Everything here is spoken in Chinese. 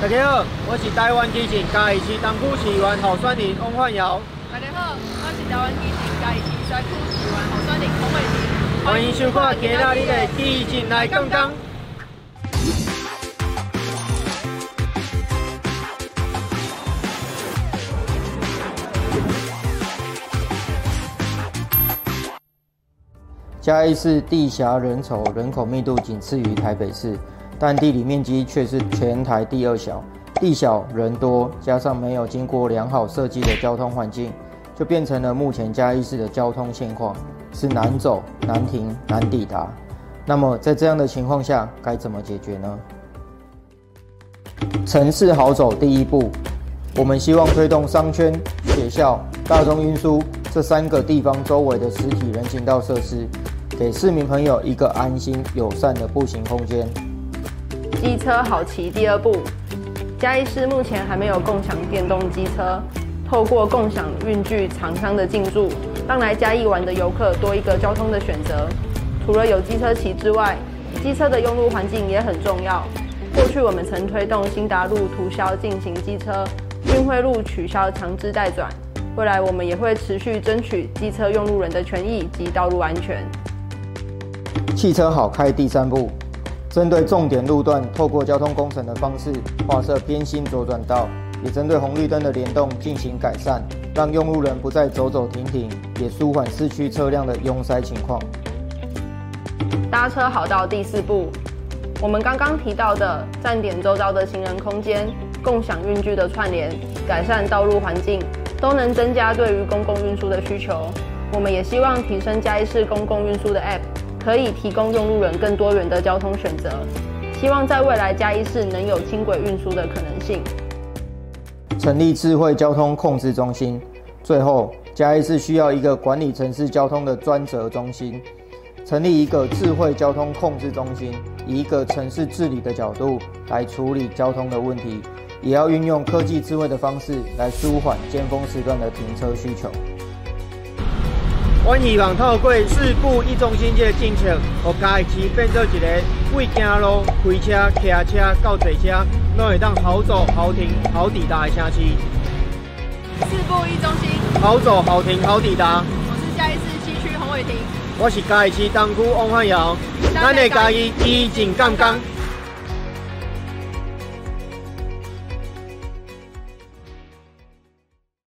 大家好，我是台湾基进嘉义市东区市议员候选人翁焕尧。大家好，我是台湾基进嘉义市西区市议员候选人洪玮庭。欢迎收看今仔日的基进来讲讲。嘉义市地狭人稠，人口密度仅次于台北市，但地理面积却是全台第二小。地小人多，加上没有经过良好设计的交通环境，就变成了目前嘉义市的交通现况，是难走、难停、难抵达。那么在这样的情况下，该怎么解决呢？城市好走第一步，我们希望推动商圈、学校、大众运输这三个地方周围的实体人行道设施。给市民朋友一个安心友善的步行空间。机车好骑第二步，嘉义市目前还没有共享电动机车，透过共享运具厂商的进驻，让来嘉义玩的游客多一个交通的选择。除了有机车骑之外，机车的用路环境也很重要。过去我们曾推动新达路涂销进行机车，运惠路取消强制代转，未来我们也会持续争取机车用路人的权益及道路安全。汽车好开第三步，针对重点路段，透过交通工程的方式划设偏心左转道，也针对红绿灯的联动进行改善，让用路人不再走走停停，也舒缓市区车辆的拥塞情况。搭车好到第四步，我们刚刚提到的站点周遭的行人空间、共享运具的串联、改善道路环境，都能增加对于公共运输的需求。我们也希望提升嘉义市公共运输的 App。可以提供用路人更多元的交通选择，希望在未来嘉义市能有轻轨运输的可能性。成立智慧交通控制中心，最后嘉义市需要一个管理城市交通的专责中心，成立一个智慧交通控制中心，以一个城市治理的角度来处理交通的问题，也要运用科技智慧的方式来舒缓尖峰时段的停车需求。我希望透过四步一中心这个政策，和嘉义市变做一个为行路、开车、骑车到坐车，拢会当好走、好停、好抵达的城市。四步一中心，好走、好停、好抵达。我是嘉义市西区洪玮庭，我是嘉义市东区王汉尧，咱的嘉义基进杠杠。